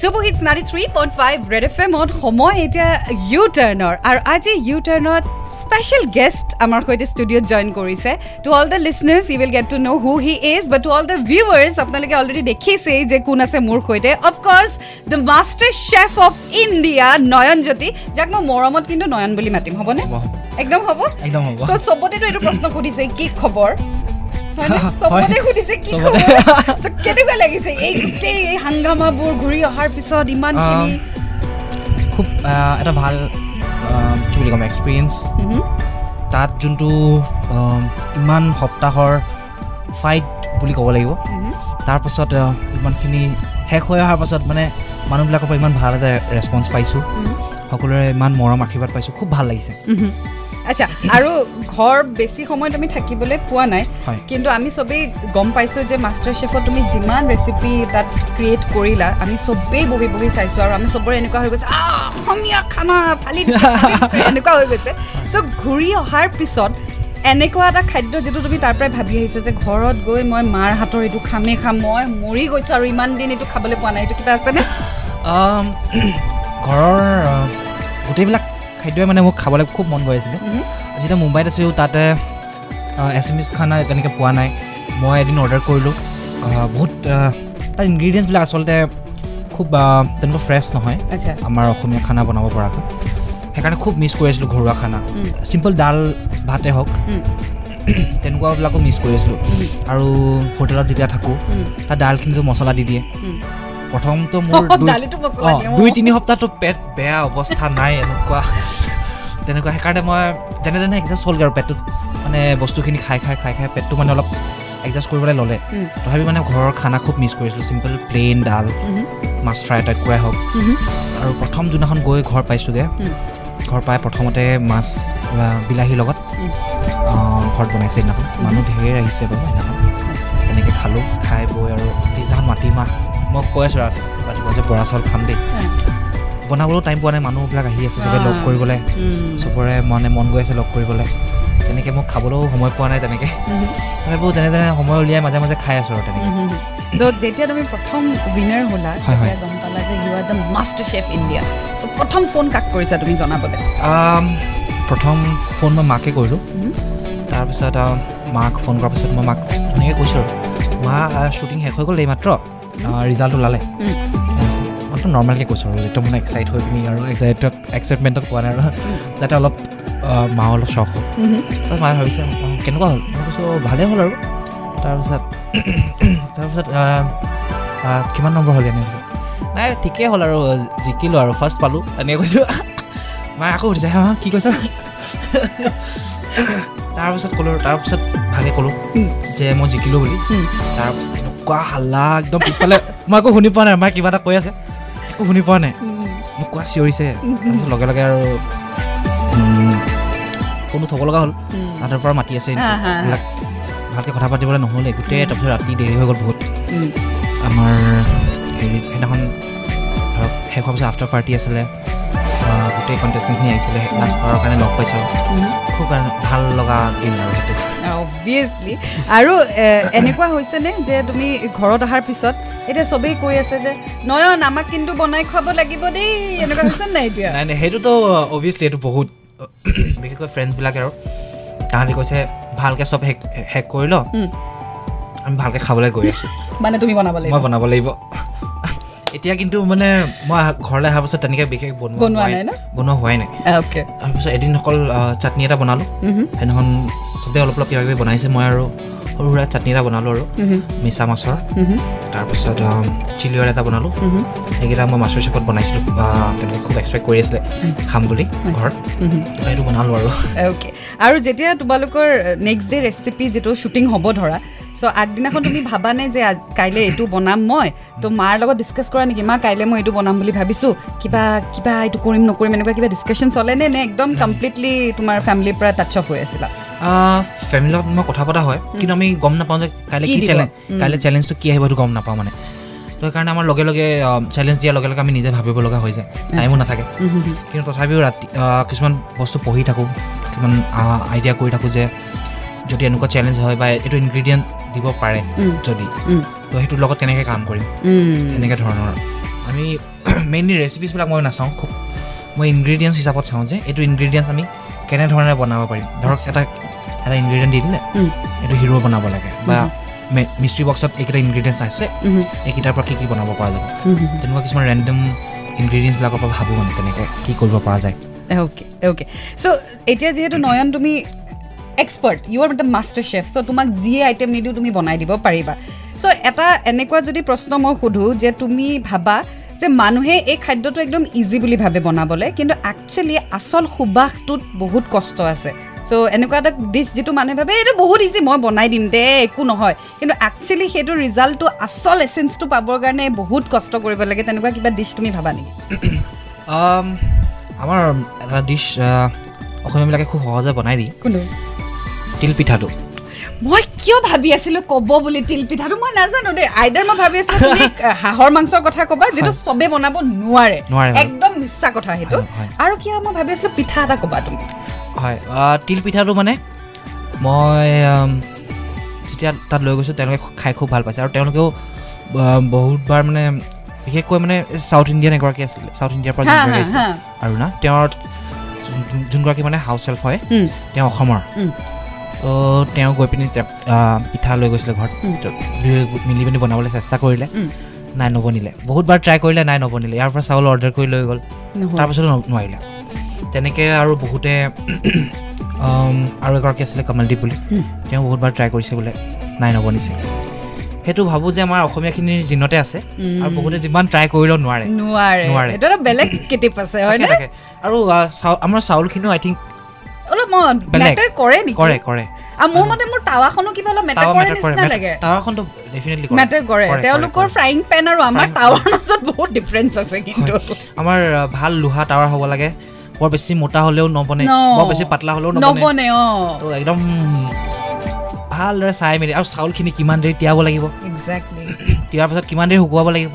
চুবহিট ninety three point five red F এমত সময় এতিয়া ইউ টাৰ্ণৰ আৰু আজি ইউ টাৰ্ণত স্পেচিয়েল গেষ্ট আমাৰ সৈতে ষ্টুডিঅ'ত জইন কৰিছে। To all the listeners you will get to know' who he is but to all the viewers আপোনালোকে অলৰেডি দেখিছেই যে কোন আছে মোৰ সৈতে। Of course the master chef of India Nayan যাক মই মৰমত কিন্তু নয়ন বুলি মাতিম হ'বনে? একদম হ'ব? একদম হ'ব। চ' চবতেতো এইটো প্ৰশ্ন সুধিছে কি খবৰ। চবতে সুধিছে কি চবতে। খবৰ চ' কেনেকুৱা লাগিছে এই গোটেই এই হাংগামাবোৰ ঘূৰি অহাৰ পিছত ইমানখিনি খুব এটা ভাল কি বুলি ক'ম এক্সপিৰিয়েঞ্চ. তাত যোনটো ইমান সপ্তাহৰ ফাইট বুলি ক'ব লাগিব. তাৰপাছত ইমানখিনি শেষ হৈ অহাৰ পাছত মানে মানুহবিলাকৰ পৰা ইমান ভাল এটা ৰেচপঞ্চ পাইছোঁ. সকলোৰে ইমান মৰম আশীৰ্বাদ পাইছোঁ খুব ভাল লাগিছে. আচ্ছা আৰু ঘৰ বেছি সময় তুমি থাকিবলৈ পোৱা নাই কিন্তু আমি চবেই গম পাইছোঁ যে মাষ্টাৰ চেফত তুমি যিমান ৰেচিপি তাত ক্ৰিয়েট কৰিলা আমি চবেই বহি বহি চাইছোঁ আৰু আমি চবৰে এনেকুৱা হৈ গৈছে অসমীয়া খানা ফালি দিছে, ফালি দিছে", এনেকুৱা হৈ গৈছে। চ' ঘূৰি অহাৰ পিছত এনেকুৱা এটা খাদ্য যিটো তুমি তাৰ পৰাই ভাবি আহিছে যে ঘৰত গৈ মই মাৰ হাতৰ এইটো খামেই খাম মই মৰি গৈছোঁ আৰু ইমান দিন এইটো খাবলৈ পোৱা নাই এইটো কিবা আছেনে? ঘৰৰ গোটেইবিলাক খাদ্যই মানে মোক খাবলৈ খুব মন গৈ আছিলে. যেতিয়া মুম্বাইত আছিলোঁ তাতে এছামিজ খানা তেনেকৈ পোৱা নাই। মই এদিন অৰ্ডাৰ কৰিলোঁ। বহুত তাৰ ইনগ্ৰিডিয়েণ্টছবিলাক আচলতে খুব তেনেকুৱা ফ্ৰেছ নহয়। আমাৰ অসমীয়া খানা বনাব পৰাকৈ। সেইকাৰণে খুব মিছ কৰি আছিলোঁ ঘৰুৱা খানা। চিম্পল ডাল ভাতে হওক। তেনেকুৱাবিলাকো মিছ কৰি আছিলোঁ। আৰু হোটেলত যেতিয়া থাকোঁ তাত ডালখিনিতো মছলা দি দিয়ে। প্ৰথমটো মোৰ দুই-। তিনি সপ্তাহটো পেট বেয়া অৱস্থা নাই এনেকুৱা। তেনেকুৱা সেইকাৰণে মই যেনে তেনে এডজাষ্ট হ'লগৈ আৰু পেটটোত। মানে বস্তুখিনি খাই খাই খাই খাই পেটটো মানে অলপ এডজাষ্ট কৰিবলৈ ল'লে। তথাপি মানে ঘৰৰ খানা খুব মিছ কৰিছিলোঁ চিম্পল প্লেইন ডাল মাছ ফ্ৰাই টাইপ কৰাই হওক। আৰু প্ৰথম যোনদিনাখন গৈ ঘৰ পাইছোঁগৈ ঘৰ পাই প্ৰথমতে মাছ বিলাহীৰ লগত ঘৰত বনাইছে সেইদিনাখন। মানুহ ঢেৰ আহিছে বাৰু সেইদিনাখন। তেনেকৈ খালোঁ খাই বৈ আৰু পিছদিনাখন মাটিমাহ মই কৈ আছোঁ ৰাতি ৰাতিপুৱা যে বৰা চাউল খাম দেই। বনাবলৈও টাইম পোৱা নাই মানুহবিলাক আহি আছে চবে লগ। কৰিবলৈ। চবৰে মানে মন গৈ আছে লগ কৰিবলৈ। তেনেকৈ মোক খাবলৈও সময় পোৱা নাই তেনেকৈ. তথাপিও যেনে তেনে সময় উলিয়াই মাজে মাজে খাই আছোঁ আৰু তেনেকৈ। ত' যেতিয়া তুমি প্ৰথম উইনাৰ হ'লা গম পালা যে you are the master chef India so' প্ৰথম ফোন কাক কৰিছা তুমি জনাবলৈ? প্ৰথম ফোন মই মাকে কৰিলোঁ. তাৰপিছত মাক ফোন কৰাৰ পিছত মই মাক ধুনীয়াকৈ কৈছোঁ আৰু। মা শ্বুটিং শেষ হৈ গ'ল এইমাত্ৰ। ৰিজাল্ট ওলালে। মইতো নৰ্মেলকৈ কৈছোঁ আৰু একদম মানে এক্সাইট হৈ পিনি আৰু এক্সাইটত এক্সাইটমেণ্টত কোৱা নাই আৰু। যাতে অলপ আ, মা অলপ চখ হ'ল তাৰপিছত মায়ে ভাবিছে "অ, কেনেকুৱা হ'ল? মই কৈছোঁ ভালেই হ'ল আৰু। তাৰপিছত তাৰপিছত কিমান নম্বৰ হ'ল এনেকৈ নাই ঠিকেই হ'ল আৰু জিকিলোঁ আৰু ফাৰ্ষ্ট পালোঁ। এনেকৈ কৈছোঁ মায়ে আকৌ সুধিছে হা কি কৈছা? তাৰপিছত ক'লোঁ তাৰপিছত ভাগে ক'লোঁ যে মই জিকিলোঁ বুলি। তাৰপিছত এনেকুৱা হাল্লা একদম পিছফালে মই একো শুনি পোৱা নাই মায়ে কিবা এটা কৈ আছে একো শুনি পোৱা নাই। উম, এনেকুৱা চিঞৰিছে তাৰপিছত লগে লগে আৰু ফোনটো থ'ব লগা হ'ল। তাহাঁতৰ পৰা মাতি আছে এইবিলাক ভালকৈ কথা পাতিবলৈ নহ'লে গোটেই তাৰপিছত ৰাতি দেৰি হৈ গ'ল বহুত। আমাৰ হেৰি সেইদিনাখন ধৰক শেষ হোৱাৰ পিছত আফটাৰ পাৰ্টি আছিলে গোটেই কণ্টেষ্টেণ্টখিনি আহিছিলে লাষ্টৰ কাৰণে লগ পাইছোঁ। খুব ভাল লগা দিন আৰু সেইটো। অবভিয়াছলি আৰু এনেকুৱা হৈছেনে যে তুমি ঘৰত অহাৰ পিছত এতিয়া চবেই কৈ আছে যে নয়ন আমাক কিন্তু বনাই খুৱাব লাগিব দেই। এনেকুৱা হৈছে নাই এতিয়া? নাই নাই সেইটোতো অভিয়াছলি এইটো বহুত বিশেষকৈ ফ্ৰেণ্ডছবিলাকে আৰু। তাহাঁতি কৈছে ভালকৈ চব শেষ শেষ কৰি ল। আমি ভালকৈ খাবলৈ গৈ আছোঁ। মানে তুমি বনাব লাগিব। মই বনাব লাগিব। এতিয়া কিন্তু মানে মই ঘৰলৈ অহাৰ পাছত তেনেকৈ বিশেষ বনোৱা বনোৱা হোৱাই- নাই তাৰপিছত এদিন অকল চাটনি এটা বনালোঁ। সেইদিনাখন চবেই অলপ অলপ কিবা কিবি বনাইছে মই আৰু সৰু সুৰা চাটনি এটা বনালোঁ আৰু মিছা মাছৰ তাৰপিছত আহ, চিলি অইল এটা বনালোঁ। সেইকেইটা মই মাছৰ চেপত বনাইছিলোঁ তেনেকৈ খুব এক্সপেক্ট কৰি আছিলে খাম বুলি ঘৰত। সেইটো বনালোঁ আৰু। অ'কে আৰু যেতিয়া তোমালোকৰ নেক্সট ডে ৰেচিপি যিটো শ্বুটিং হ'ব ধৰা চ' আগদিনাখন তুমি ভাবানে যে কাইলৈ এইটো বনাম মই? তো মাৰ লগত ডিছকাছ কৰা নেকি? মা কাইলৈ মই এইটো বনাম বুলি ভাবিছোঁ। কিবা কিবা এইটো কৰিম নকৰিম এনেকুৱা কিবা ডিছকাশ্যন চলেনে নে? একদম কমপ্লিটলি তোমাৰ ফেমিলিৰ পৰা টাচ অফ হৈ আছিলা? ফেমিলিৰ লগত মই কথা পতা হয়। কিন্তু আমি গম নাপাওঁ যে কাইলৈ কি? চেলেঞ্জ। কাইলৈ চেলেঞ্জটো কি আহিব সেইটো গম নাপাওঁ মানে। তো সেইকাৰণে আমাৰ লগে লগে চেলেঞ্জ দিয়াৰ লগে লগে আমি নিজে ভাবিব লগা হৈ যায়। টাইমো নাথাকে। কিন্তু তথাপিও ৰাতি কিছুমান বস্তু পঢ়ি থাকোঁ। কিছুমান আইডিয়া কৰি থাকোঁ যে যদি এনেকুৱা চেলেঞ্জ হয় বা এইটো ইনগ্ৰিডিয়েণ্ট দিব পাৰে যদি তো সেইটোৰ লগত কেনেকৈ কাম কৰিম। উম, এনেকৈ ধৰণৰ। আমি মেইনলি ৰেচিপিছবিলাক মই নাচাওঁ। খুব মই ইনগ্ৰিডিয়েণ্টছ হিচাপত চাওঁ যে এইটো ইনগ্ৰিডিয়েণ্টছ আমি কেনেধৰণে বনাব পাৰিম। ধৰক এটা এটা ইনগ্ৰিডিয়েণ্ট দি দিলে। এইটো হিৰ' বনাব লাগে। বা মিষ্ট্ৰি বক্সত এইকেইটা ইনগ্ৰিডিয়েণ্টছ আছে। এইকেইটাৰ পৰা কি কি বনাব পৰা যাব। তেনেকুৱা কিছুমান ৰেণ্ডম ইনগ্ৰিডিয়েণ্টছবিলাকৰ পৰা ভাবোঁ মানে তেনেকৈ কি কৰিব পৰা যায়। অ'কে অ'কে চ' এতিয়া যিহেতু নয়ন তুমি expert you are the master chef so' তোমাক যিয়ে আইটেম নিদিওঁ তুমি বনাই দিব পাৰিবা। চ' এটা এনেকুৱা যদি প্ৰশ্ন মই সোধোঁ যে তুমি ভাবা যে মানুহে এই খাদ্যটো একদম ইজি বুলি ভাবে বনাবলৈ কিন্তু একচুৱেলি আচল সুবাসটোত বহুত কষ্ট আছে। চ' এনেকুৱা এটা ডিছ যিটো মানুহে ভাবে এইটো বহুত ইজি মই বনাই দিম দে একো নহয়। কিন্তু একচুৱেলি সেইটো ৰিজাল্টটো আচল এচেঞ্চটো পাবৰ কাৰণে বহুত কষ্ট কৰিব লাগে। তেনেকুৱা কিবা ডিছ তুমি ভাবা নেকি? আমাৰ এটা ডিছ অসমীয়াবিলাকে খুব সহজে বনাই দিয়ে। কোনো তিল পিঠাটো। মই কিয় ভাবি আছিলো ক'ব বুলি তিল পিঠাটো মই নাজানো দেই। আইডাৰ মই ভাবি আছিলো তুমি হাঁহৰ মাংসৰ কথা ক'বা যিটো। চবে বনাব নোৱাৰে। একদম মিছা কথা সেইটো। আৰু কিয় মই ভাবি আছিলো পিঠা এটা ক'বা তুমি। হয় তিল পিঠাটো মানে মই যেতিয়া তাত লৈ গৈছোঁ তেওঁলোকে খাই খুব ভাল পাইছে। আৰু তেওঁলোকেও বহুতবাৰ মানে বিশেষকৈ মানে চাউথ ইণ্ডিয়ান এগৰাকী আছিলে চাউথ ইণ্ডিয়াৰ পৰা আৰু না তেওঁৰ যোন- যোনগৰাকী মানে হাউচ হেল্প হয় তেওঁ অসমৰ। তো তেওঁ গৈ পিনি পিঠা লৈ গৈছিলে ঘৰত মিলি পিনি বনাবলৈ চেষ্টা কৰিলে। নাই নবনিলে। বহুতবাৰ ট্ৰাই কৰিলে নাই নবনিলে। ইয়াৰ পৰা চাউল অৰ্ডাৰ কৰি লৈ গ'ল। তাৰপিছতো নোৱাৰিলে। তেনেকৈ আৰু বহুতে আৰু এগৰাকী আছিলে কমলদীপ বুলি। তেওঁ বহুতবাৰ ট্ৰাই কৰিছে বোলে নাই নবনিছে। সেইটো ভাবোঁ যে আমাৰ অসমীয়াখিনিৰ জিনতে আছে। আৰু বহুতে যিমান ট্ৰাই কৰিলেও নোৱাৰে। নোৱাৰে। বেলেগ কেটিপ আছে। আৰু আমাৰ চাউলখিনিও আই থিংক অলপ। মেটাৰ কৰে নেকি? কৰে কৰে। আৰু মোৰ মতে মোৰ টাৱাখনো কিবা অলপ মেটাৰ কৰে। নিচিনা লাগে। টাৱাখনটো definitely কৰে। মেটাৰ কৰে। কৰে, তেওঁলোকৰ কৰে। ফ্ৰাইং পেন আৰু আমাৰ। টাৱাৰ মাজত বহুত ডিফাৰেঞ্চ আছে কিন্তু। আমাৰ ভাল লোহা টাৱাৰ হ'ব লাগে। বৰ বেছি মোটা হ'লেও নবনে। বৰ বেছি পাতলা হ'লেও নবনে। অ। তো একদম ভালদৰে চাই মেলি। আৰু চাউলখিনি কিমান দেৰি তিয়াব লাগিব? এক্সেক্টলি তিয়াৰ পাছত কিমান দেৰি শুকুৱাব লাগিব?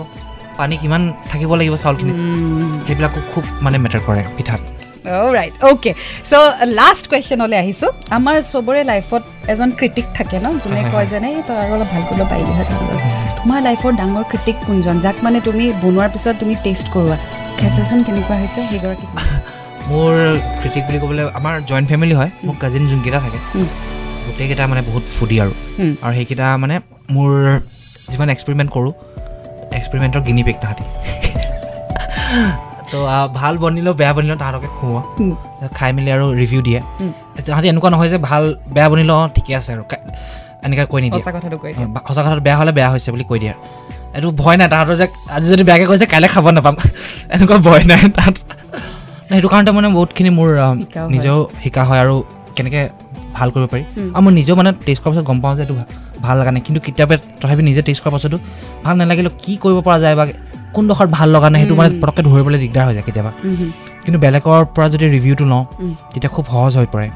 পানী কিমান থাকিব লাগিব চাউলখিনি? সেইবিলাকো খুব মানে মেটাৰ কৰে পিঠাত। ৰাইট অ'কে চ' লাষ্ট কুৱেশ্যনলৈ আহিছোঁ। আমাৰ চবৰে লাইফত এজন ক্ৰিটিক থাকে ন যোনে কয় হয়। যে নাই তই আৰু অলপ ভাল কৰিব পাৰিলি হয় তোমাৰ লাইফৰ ডাঙৰ ক্ৰিটিক কোনজন যাক মানে তুমি বনোৱাৰ পিছত তুমি টেষ্ট কৰোৱা? খাইছাচোন কেনেকুৱা হৈছে? সেইগৰাকী? মোৰ ক্ৰিটিক বুলি ক'বলৈ আমাৰ জইণ্ট ফেমিলি হয় মোৰ কাজিন যোনকেইটা থাকে গোটেইকেইটা মানে বহুত ফুডি আৰু। আৰু সেইকেইটা মানে মোৰ যিমান এক্সপেৰিমেণ্ট কৰোঁ এক্সপেৰিমেণ্টৰ গিনিপেক তাহাঁতি। তো ভাল বনিলেও বেয়া বনিলেও তাহাঁতকে খুওৱা খাই মেলি আৰু ৰিভিউ দিয়ে। তাহাঁতি এনেকুৱা নহয় যে ভাল বেয়া বনিলেও অঁ ঠিকে আছে আৰু। এনেকৈ কৈ নিদিয়ে। সঁচা কথাটো বেয়া হ'লে বেয়া হৈছে বুলি কৈ দিয়ে। এইটো ভয় নাই তাহাঁতৰ যে আজি যদি বেয়াকৈ কৈছে কাইলৈ খাব নাপাম। এনেকুৱা ভয় নাই তাহাঁত সেইটো কাৰণতে মানে বহুতখিনি মোৰ। নিজেও শিকা হয় আৰু কেনেকৈ ভাল কৰিব পাৰি। আৰু মই নিজেও মানে টেষ্ট কৰাৰ পাছত গম পাওঁ যে এইটো ভাল লগা নাই। কিন্তু কেতিয়াবা তথাপি নিজে টেষ্ট কৰাৰ পাছতো ভাল নালাগিলেও কি কৰিব পৰা যায় বা কোনডোখৰত ভাল লগা নাই সেইটো মানে। পটককৈ ধৰিবলৈ দিগদাৰ হৈ যায় কেতিয়াবা। কিন্তু বেলেগৰ পৰা যদি ৰিভিউটো লওঁ তেতিয়া খুব সহজ হৈ পৰে।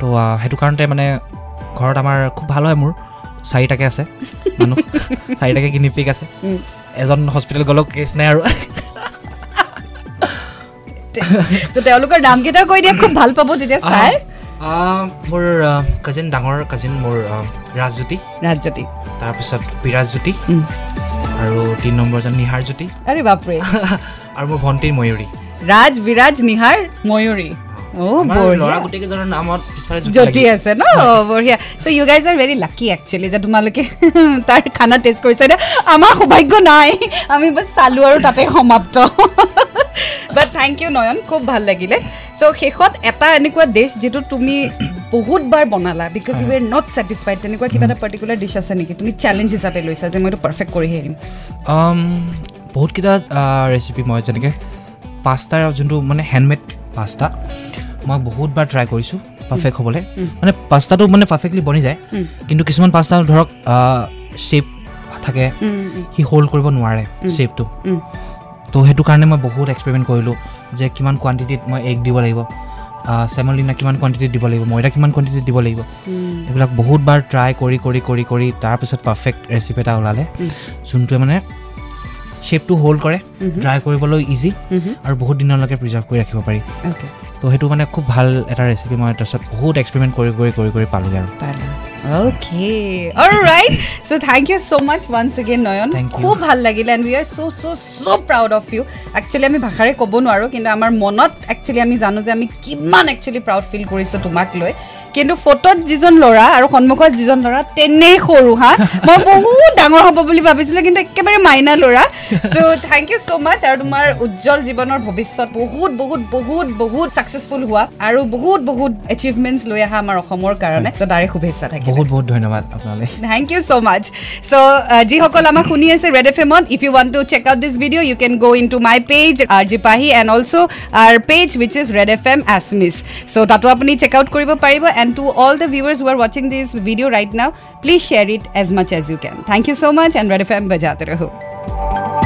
তো সেইটো কাৰণতে মানে ঘৰত আমাৰ খুব ভাল হয় মোৰ চাৰিটাকে আছে মানুহ। চাৰিটাকে গিনিপিক আছে। উম। এজন হস্পিটেল গ'লেও কেছ নাই আৰু। তেওঁলোকৰ নামকেইটাও কৈ দিয়া খুব ভাল পাব তেতিয়া চাই মোৰ কাজিন ডাঙৰ কাজিন মোৰ ৰাজজ্যোতি। ৰাজজ্যোতি। তাৰপিছত বিৰাজজ্যোতি। আৰু তিনি নম্বৰজন নিহাৰজ্যোতি আৰে বাপৰে। আৰু মোৰ ভণ্টি ময়ূৰী। ৰাজ বিৰাজ নিহাৰ ময়ূৰী। অ' আমাৰ বঢ়িয়া। ল'ৰা গোটেইকেইজনৰ নামত পিছফালে জ্যোতি জ্যোতি লাগি- আছে ন? বঢ়িয়া। So' you guys are very lucky actually যে তোমালোকে তাৰ খানা টেষ্ট কৰিছা এতিয়া আমাৰ সৌভাগ্য নাই। আমি বাছ চালোঁ আৰু তাতে সমাপ্ত। But thank you Nayan. খুব ভাল লাগিলে। চ' শেষত এটা এনেকুৱা ডিছ যিটো তুমি বহুতবাৰ বনালা because you are not satisfied তেনেকুৱা কিবা এটা পাৰ্টিকুলাৰ ডিছ আছে নেকি? তুমি চেলেঞ্জ হিচাপে লৈছা যে মই এইটো পাৰফেক্ট কৰিহে এৰিম Um, বহুতকেইটা ৰেচিপি মই যেনেকৈ পাষ্টাৰ যোনটো মানে হেণ্ডমেড পাষ্টা মই বহুতবাৰ ট্ৰাই কৰিছোঁ পাৰফেক্ট হ'বলৈ। মানে পাষ্টাটো মানে পাৰফেক্টলি বনি যায় কিন্তু কিছুমান পাষ্টা ধৰক শ্বেপ থাকে সি হোল্ড কৰিব নোৱাৰে। শ্বেপটো তো সেইটো কাৰণে মই বহুত এক্সপেৰিমেণ্ট কৰিলোঁ। যে কিমান কোৱাণ্টিটিত মই এগ দিব লাগিব চেমলিনা কিমান কোৱাণ্টিটিত দিব লাগিব ময়দা কিমান কোৱাণ্টিটিত দিব লাগিব এইবিলাক বহুতবাৰ ট্ৰাই কৰি কৰি কৰি কৰি তাৰপিছত পাৰফেক্ট ৰেচিপি এটা ওলালে। যোনটোৱে মানে শ্বেপটো হোল্ড কৰে ড্ৰাই কৰিবলৈ ইজি আৰু বহুত দিনলৈকে প্ৰিজাৰ্ভ কৰি ৰাখিব পাৰি তো সেইটো মানে খুব ভাল এটা ৰেচিপি মই তাৰপিছত বহুত এক্সপেৰিমেণ্ট কৰি কৰি কৰি কৰি পালোঁগৈ আৰু পালা। Okay. All right. So thank you so much once again, Noyon. Thank you. খুব ভাল লাগিলে and we are so' so' so' proud of you actually আমি ভাষাৰে ক'ব নোৱাৰোঁ কিন্তু আমাৰ মনত একচুৱেলি আমি জানো যে আমি কিমান একচুৱেলি প্ৰাউড ফিল কৰিছোঁ তোমাক লৈ কিন্তু ফটোত যিজন ল'ৰা আৰু সন্মুখত যিজন ল'ৰা তেনেই সৰু হা? মই বহুত ডাঙৰ হ'ব বুলি ভাবিছিলোঁ কিন্তু একেবাৰে মাইনা ল'ৰা। চ' থেংক ইউ ছ' মাছ আৰু তোমাৰ উজ্জ্বল জীৱনৰ ভৱিষ্যত বহুত বহুত বহুত বহুত ছাকচেছফুল হোৱা আৰু বহুত বহুত এচিভমেণ্টছ লৈ আহা আমাৰ অসমৰ কাৰণে। চ' তাৰে শুভেচ্ছা থাকিল। বহুত বহুত ধন্যবাদ আপোনালৈ। থেংক ইউ ছ' মাছ চ' যিসকল আমাক শুনি আছে ৰেড এফ এমত if you want to check out this video' you can go' into my page R G Pahi and also' R page which is red F M Assamese show' তাতো আপুনি check out কৰিব পাৰিব and to all the viewers who are watching this video right now, please share it as much as you can. Thank you so much and Red FM bajate raho.